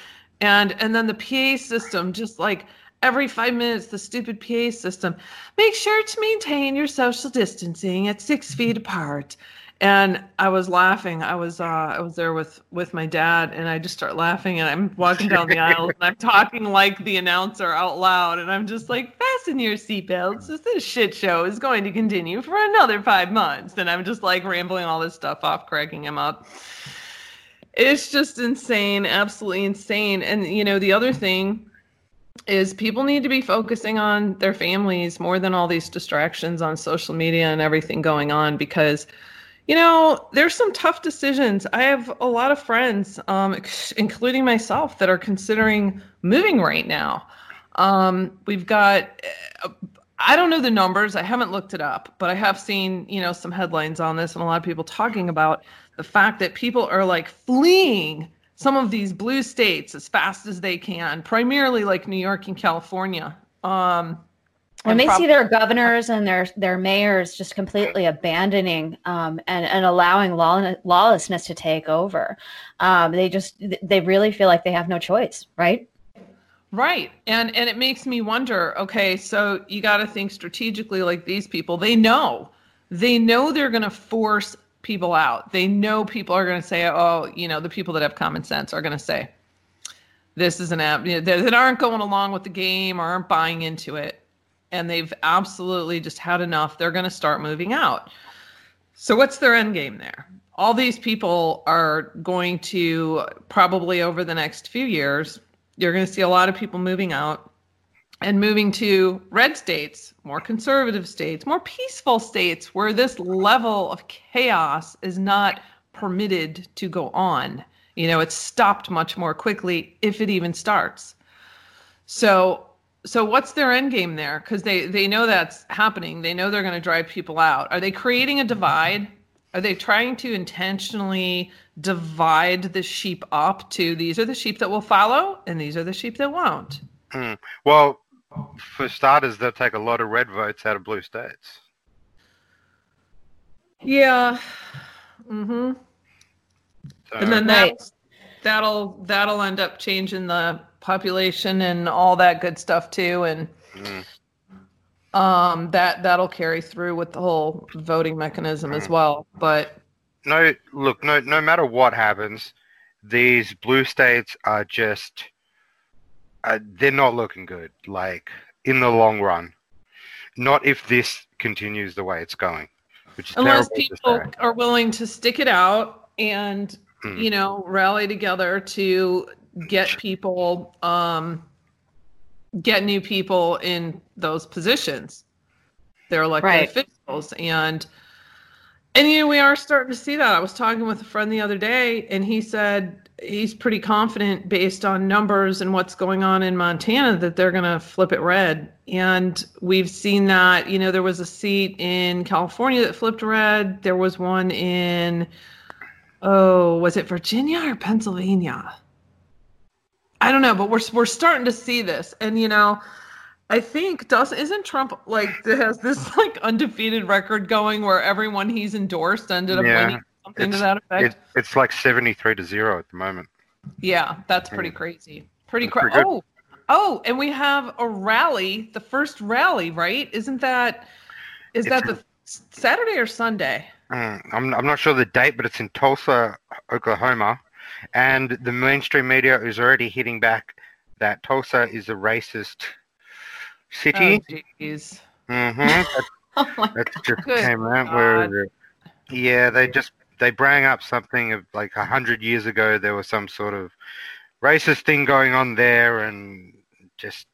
And and then the PA system, just like every five minutes, the stupid PA system. Make sure to maintain your social distancing at six feet apart. And I was laughing. I was uh, I was there with with my dad, and I just start laughing. And I'm walking down the aisle, and I'm talking like the announcer out loud, and I'm just like, "Fasten your seatbelts. This shit show is going to continue for another five months." And I'm just like rambling all this stuff off, cracking him up. It's just insane, absolutely insane. And you know, the other thing is people need to be focusing on their families more than all these distractions on social media and everything going on because you know there's some tough decisions. I have a lot of friends um, including myself that are considering moving right now. Um, we've got uh, i don't know the numbers. I haven't looked it up but i have seen you know some headlines on this and a lot of people talking about the fact that people are like fleeing some of these blue states as fast as they can, primarily like New York and California. Um, when they prob- see their governors and their their mayors just completely abandoning um, and and allowing law, lawlessness to take over, um, they just they really feel like they have no choice, right? Right. And and it makes me wonder, okay, so you got to think strategically like these people. They know. They know they're going to force people out. They know people are going to say, "Oh, you know, the people that have common sense are going to say this is an app you know, that that aren't going along with the game or aren't buying into it." And they've absolutely just had enough. They're going to start moving out. So what's their end game there? All these people are going to probably over the next few years you're going to see a lot of people moving out and moving to red states, more conservative states, more peaceful states where this level of chaos is not permitted to go on. You know, it's stopped much more quickly if it even starts. So so what's their end game there? Because they they know that's happening. They know they're going to drive people out. Are they creating a divide? Are they trying to intentionally divide the sheep up to these are the sheep that will follow and these are the sheep that won't? Hmm. Well, for starters, they'll take a lot of red votes out of blue states. Yeah. Mm-hmm. So, And then Right. that that'll that'll end up changing the population and all that good stuff too. And mm, um that that'll carry through with the whole voting mechanism as well. But no, look, no, no matter what happens, these blue states are just, uh, they're not looking good. Like in the long run, not if this continues the way it's going, which is unless people are willing to stick it out and Hmm. you know rally together to get people um get new people in those positions. They're elected Right. officials. And and you know we are starting to see that. I was talking with a friend the other day and he said he's pretty confident based on numbers and what's going on in montana that they're going to flip it red. And we've seen that you know there was a seat in california that flipped red. There was one in oh was it virginia or pennsylvania i don't know but we're we're starting to see this and you know i think does isn't trump like has this (laughs) like undefeated record going where everyone he's endorsed ended up Yeah, winning something to that effect It, it's like 73 to 0 at the moment. yeah, that's pretty crazy. Pretty That's cra- Oh, oh, and we have a rally, the first rally, right? Isn't that is It's that the Saturday or Sunday? Mm, I'm, I'm not sure the date, but it's in Tulsa, Oklahoma. And the mainstream media is already hitting back that Tulsa is a racist city. Oh, jeez. mm-hmm. (laughs) Oh my That just Good came out. Where? Yeah, they just they bring up something of like a hundred years ago. There was some sort of racist thing going on there, and just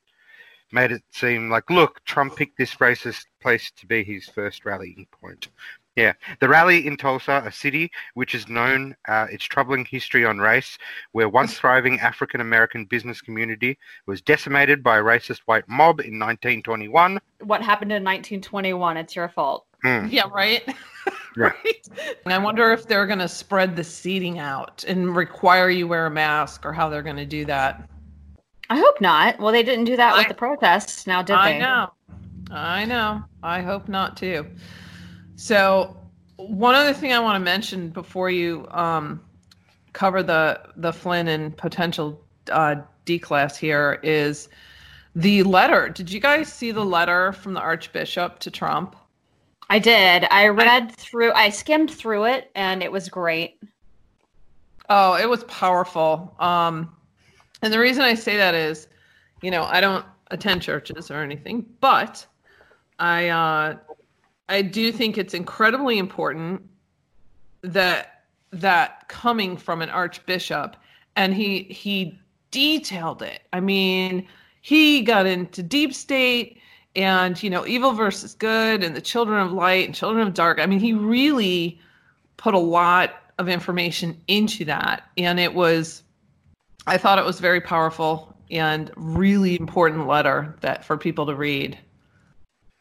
made it seem like, look, Trump picked this racist place to be his first rallying point. Yeah, the rally in Tulsa, a city which is known uh, its troubling history on race, where once thriving African American business community was decimated by a racist white mob in 1921. What happened in 1921? It's your fault. Hmm. Yeah, right. (laughs) Yeah. right. And I wonder if they're going to spread the seating out and require you wear a mask, or how they're going to do that. I hope not. Well, they didn't do that with the protests. Now, did I they? I know. I know. I hope not too. So, one other thing I want to mention before you um, cover the the Flynn and potential uh, declass here is the letter. Did you guys see the letter from the Archbishop to Trump? I did. I read through. I skimmed through it, and it was great. Oh, it was powerful. Um, and the reason I say that is, you know, I don't attend churches or anything, but I uh, I do think it's incredibly important that that coming from an archbishop, and he he detailed it. I mean, he got into deep state and you know evil versus good and the children of light and children of dark. I mean, he really put a lot of information into that and it was i thought it was very powerful and really important letter that for people to read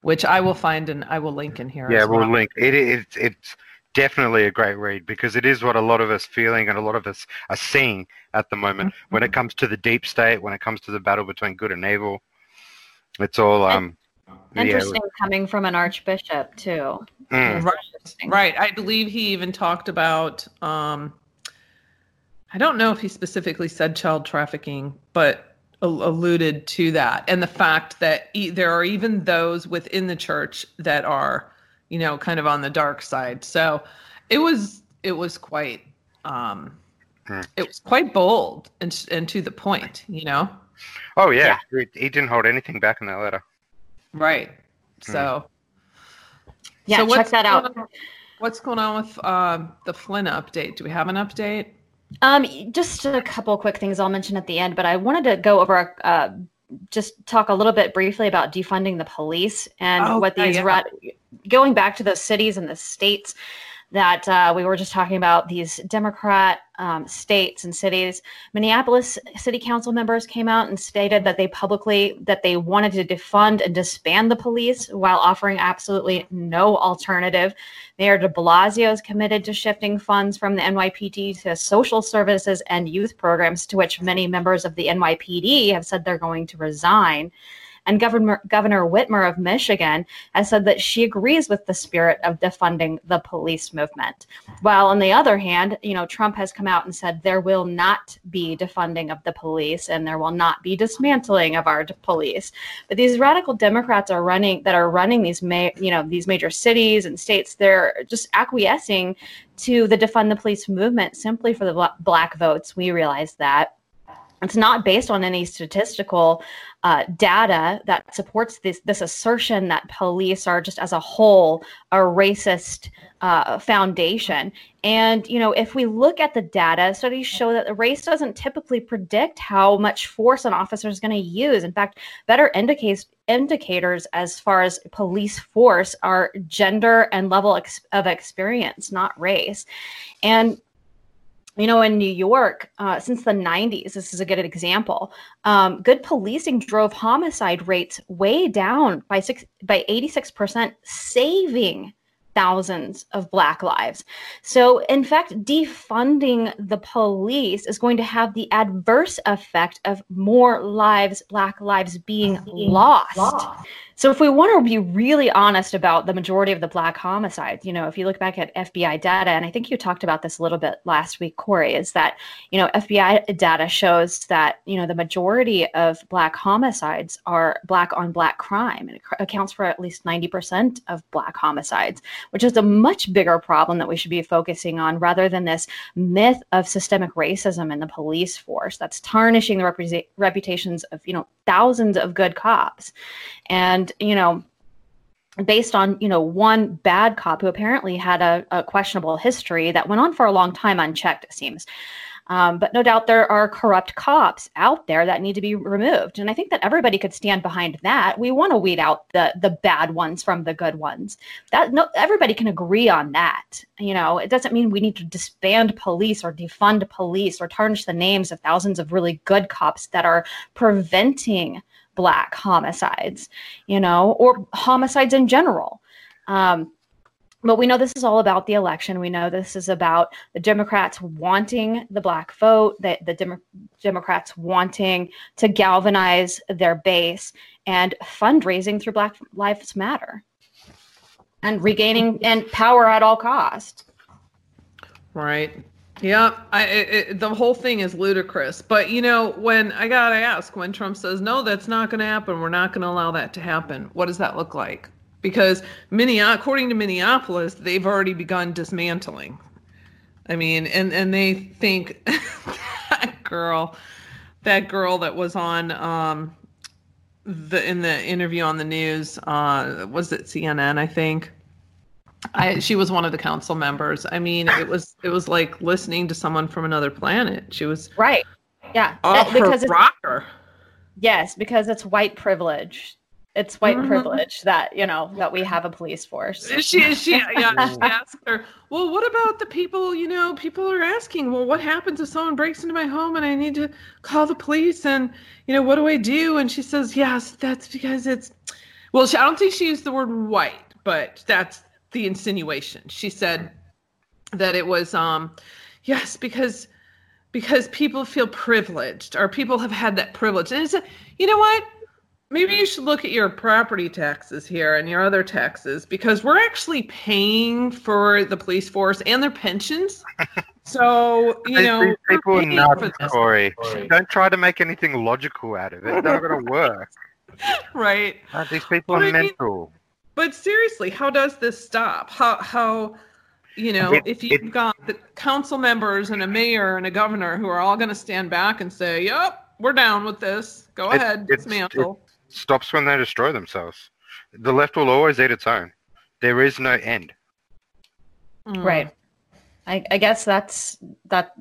which i will find and i will link in here Yeah, as we'll well. link. It is it's definitely a great read because it is what a lot of us feeling and a lot of us are seeing at the moment when it comes to the deep state, when it comes to the battle between good and evil. It's all um yeah, Interesting coming from an archbishop too. mm, Right. Right i believe he even talked about um i don't know if he specifically said child trafficking but al- alluded to that and the fact that e- there are even those within the church that are you know kind of on the dark side. So it was it was quite um Hmm. it was quite bold and and to the point you know? Oh yeah, He, he didn't hold anything back in that letter. right. So Yeah, so check what's that out. on- what's going on with um the flynn update? Do we have an update Um, just a couple quick things I'll mention at the end, but I wanted to go over, uh, just talk a little bit briefly about defunding the police and Oh, what these yeah. rat- going back to those cities and the states that uh, we were just talking about these Democrat um, states and cities. Minneapolis city council members came out and stated that they publicly that they wanted to defund and disband the police while offering absolutely no alternative. Mayor de Blasio is committed to shifting funds from the NYPD to social services and youth programs, to which many members of the NYPD have said they're going to resign. And Governor, Governor Whitmer of Michigan has said that she agrees with the spirit of defunding the police movement. While on the other hand, you know, Trump has come out and said there will not be defunding of the police and there will not be dismantling of our police. But these radical Democrats are running that are running these ma- you know these major cities and states. They're just acquiescing to the defund the police movement simply for the bla- black votes. We realize that it's not based on any statistical uh, data that supports this this assertion that police are just as a whole a racist uh, foundation. And you know, if we look at the data, studies show that the race doesn't typically predict how much force an officer is going to use. In fact, better indicates indicators as far as police force are gender and level ex- of experience, not race. And you know, in New York, uh, since the 90s, this is a good example. Um, good policing drove homicide rates way down by six by 86%, saving thousands of black lives. So, in fact, defunding the police is going to have the adverse effect of more lives, black lives being lost. So if we want to be really honest about the majority of the black homicides, you know, if you look back at FBI data, and I think you talked about this a little bit last week, Corey, is that, you know, FBI data shows that, you know, the majority of black homicides are black on black crime. And it accounts for at least 90% of black homicides, which is a much bigger problem that we should be focusing on rather than this myth of systemic racism in the police force that's tarnishing the repu- reputations of, you know, thousands of good cops. And, you know, based on you know one bad cop who apparently had a, a, questionable history that went on for a long time unchecked it seems. Um, but no doubt there are corrupt cops out there that need to be removed. And i think that everybody could stand behind that. We want to weed out the the bad ones from the good ones. That no everybody can agree on that. You know it doesn't mean we need to disband police or defund police or tarnish the names of thousands of really good cops that are preventing black homicides, you know, or homicides in general. Um, but we know this is all about the election. We know this is about the Democrats wanting the black vote, that the Dem- Democrats wanting to galvanize their base and fundraising through Black Lives Matter and regaining and power at all cost. Right. Yeah, I, it, the whole thing is ludicrous. But you know, when I gotta ask, when Trump says no, that's not going to happen. We're not going to allow that to happen. What does that look like? Because according to Minneapolis, they've already begun dismantling. I mean, and and they think (laughs) that girl, that girl that was on um, the in the interview on the news, uh, was it CNN? I think I, she was one of the council members. I mean, it was it was like listening to someone from another planet. She was right. Yeah, off because her rocker. Yes, because it's white privilege. It's white mm-hmm. privilege that you know that we have a police force. She she yeah. (laughs) She asked her, well, what about the people? You know, people are asking, well, what happens if someone breaks into my home and I need to call the police? And you know, what do I do? And she says, yes, that's because it's. Well, she, I don't think she used the word white, but that's the insinuation. She said that it was um yes because because people feel privileged or people have had that privilege. And it's a, you know what? Maybe you should look at your property taxes here and your other taxes because we're actually paying for the police force and their pensions. (laughs) So you know, these people are nuts, Corey. Don't try to make anything logical out of it. It's not going to work. (laughs) right. Uh, these people are mental. But seriously, how does this stop? How how you know, it, if you've it, got the council members and a mayor and a governor who are all going to stand back and say, "Yep, we're down with this. Go it, ahead, dismantle." It stops when they destroy themselves. The left will always eat its own. There is no end. Mm. Right. I, I, guess that's that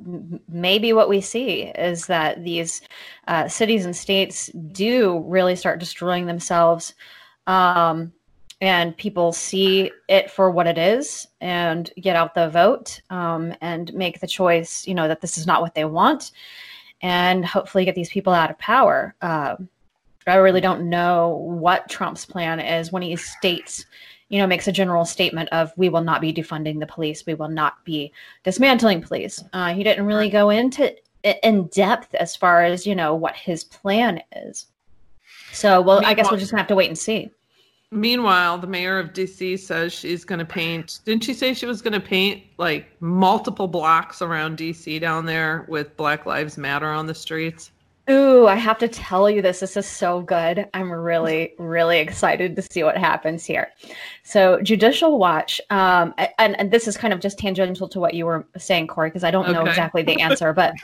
maybe what we see is that these uh, cities and states do really start destroying themselves um, and people see it for what it is and get out the vote um, and make the choice you know that this is not what they want and hopefully get these people out of power. Uh, i really don't know what trump's plan is when he states you know makes a general statement of we will not be defunding the police. We will not be dismantling police. Uh, he didn't really go into in depth as far as you know what his plan is. So well i guess we'll just gonna have to wait and see Meanwhile, the mayor of DC says she's going to paint. Didn't she say she was going to paint like multiple blocks around DC down there with Black Lives Matter on the streets? Ooh, I have to tell you this. This is so good. I'm really, really excited to see what happens here. So, Judicial Watch, um, and, and this is kind of just tangential to what you were saying, Corey, because I don't okay. know exactly the (laughs) answer, but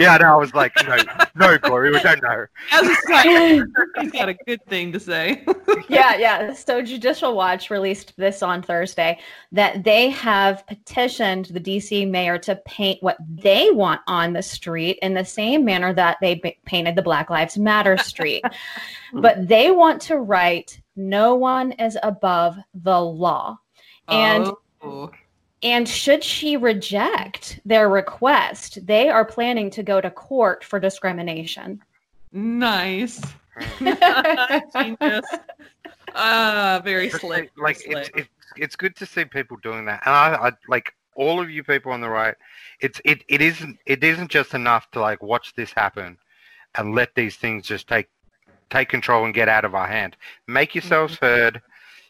yeah, no, I was like, no, no, Corey, we don't know. As a side, he's got a good thing to say. yeah, yeah. So, Judicial Watch released this on Thursday that they have petitioned the DC mayor to paint what they want on the street in the same manner that they paint painted the Black Lives Matter street. (laughs) but they want to write, no one is above the law. And oh. and should she reject their request, they are planning to go to court for discrimination. Nice. (laughs) Genius. Ah, very slick. Like slick. it's it's it's good to see people doing that, and I, I like all of you people on the right. It's it it isn't it isn't just enough to like watch this happen and let these things just take take control and get out of our hand. Make yourselves mm-hmm. heard.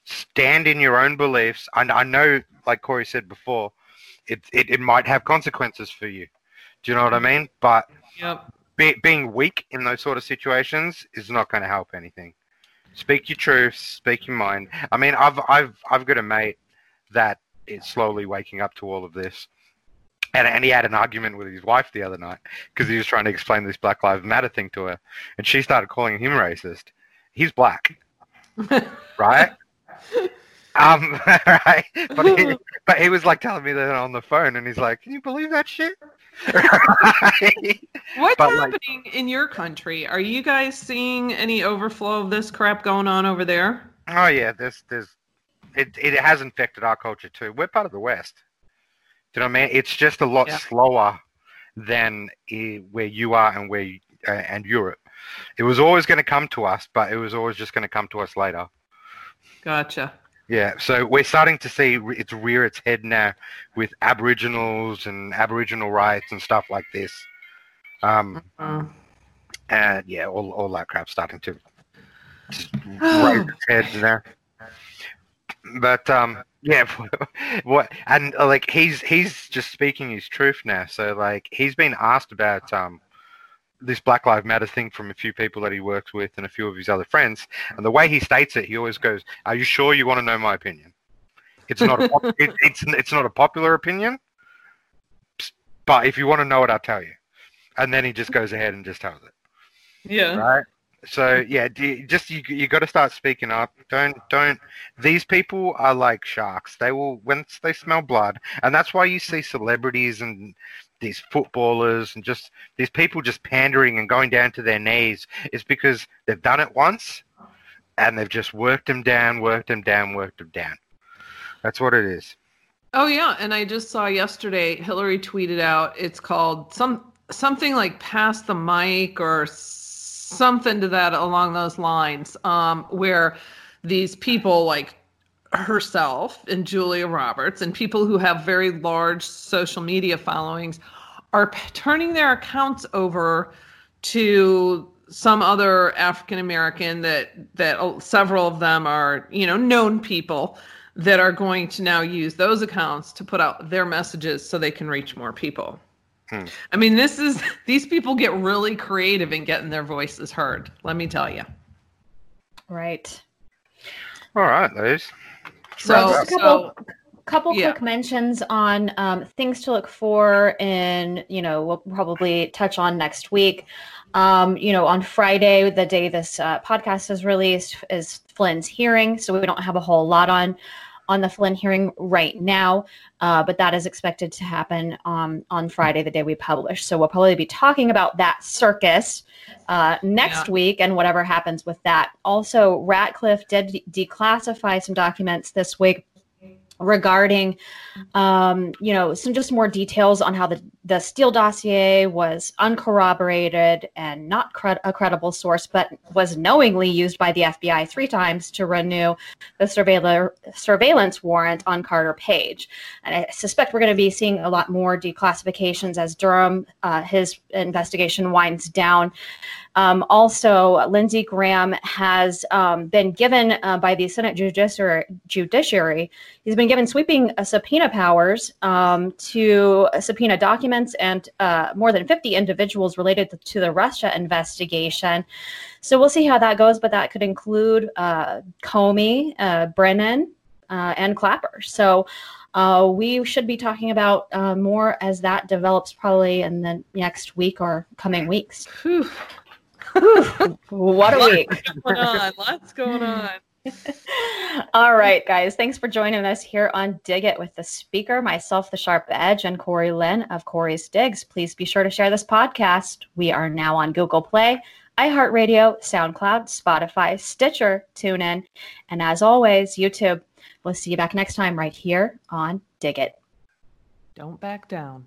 Stand in your own beliefs. And I know, like Corey said before, it, it, it might have consequences for you. Do you know what I mean? But Yep. be, being weak in those sort of situations is not going to help anything. Speak your truth, speak your mind. I mean, I've I've I've got a mate that is slowly waking up to all of this, and and he had an argument with his wife the other night because he was trying to explain this Black Lives Matter thing to her, and she started calling him racist. He's black, (laughs) right? Um, (laughs) right. But he, (laughs) but he was like telling me that on the phone, and he's like, "Can you believe that shit?" What's But, like- happening in your country? Are you guys seeing any overflow of this crap going on over there? Oh yeah, there's there's it it has infected our culture too. We're part of the West. Do you know what I mean? It's just a lot Yeah. slower than where you are and where you, uh, and Europe. It was always going to come to us, but it was always just going to come to us later. Gotcha. Yeah, so we're starting to see re- it rear its head now with Aboriginals and Aboriginal rights and stuff like this. Um, Uh, and yeah, all all that crap starting to (sighs) raise its head there. But um, yeah, (laughs) what and uh, like he's he's just speaking his truth now. So like he's been asked about um this Black Lives Matter thing from a few people that he works with and a few of his other friends. And the way he states it, he always goes, "Are you sure you want to know my opinion?" It's not a pop- (laughs) it, it's it's not a popular opinion, but if you want to know it, I'll tell you. And then he just goes ahead and just tells it yeah. right? So yeah, you, just you you got to start speaking up. Don't don't. These people are like sharks. They will once they smell blood, and that's why you see celebrities and these footballers and just these people just pandering and going down to their knees. Is because they've done it once, and they've just worked them down, worked them down, worked them down. That's what it is. Oh yeah, and I just saw yesterday Hillary tweeted out it's called some something like pass the mic or something to that along those lines um where these people like herself and Julia Roberts and people who have very large social media followings are p- turning their accounts over to some other African American that that several of them are you know known people that are going to now use those accounts to put out their messages so they can reach more people. Hmm. I mean, this is these people get really creative in getting their voices heard. Let me tell you. Right. All right, Liz. So, Just a couple- so couple Yeah. quick mentions on um, things to look for and you know we'll probably touch on next week um, you know on friday the day this uh, podcast is released is flynn's hearing so we don't have a whole lot on on the flynn hearing right now uh, but that is expected to happen um, on friday the day we publish so we'll probably be talking about that circus uh, next Yeah. week and whatever happens with that also ratcliffe did de- declassify some documents this week regarding um, you know some just more details on how the the Steele dossier was uncorroborated and not cred- a credible source, but was knowingly used by the FBI three times to renew the surveiller, surveillance warrant on Carter Page. And I suspect we're going to be seeing a lot more declassifications as Durham uh, his investigation winds down. Um, also, Lindsey Graham has um, been given uh, by the Senate Judiciary, Judiciary he's been given sweeping uh, subpoena powers um, to subpoena documents and uh, more than 50 individuals related to the Russia investigation. So we'll see how that goes, but that could include uh, Comey, uh, Brennan, uh, and Clapper. So uh, we should be talking about uh, more as that develops probably in the next week or coming weeks. whew, What a week. lots going on. Lots going on. (laughs) All right, guys. Thanks for joining us here on Dig It with the speaker, myself, the Sharp Edge, and Corey Lynn of Corey's Digs. Please be sure to share this podcast. We are now on Google Play, iHeartRadio, SoundCloud, Spotify, Stitcher, TuneIn, and as always, YouTube. We'll see you back next time right here on Dig It. Don't back down.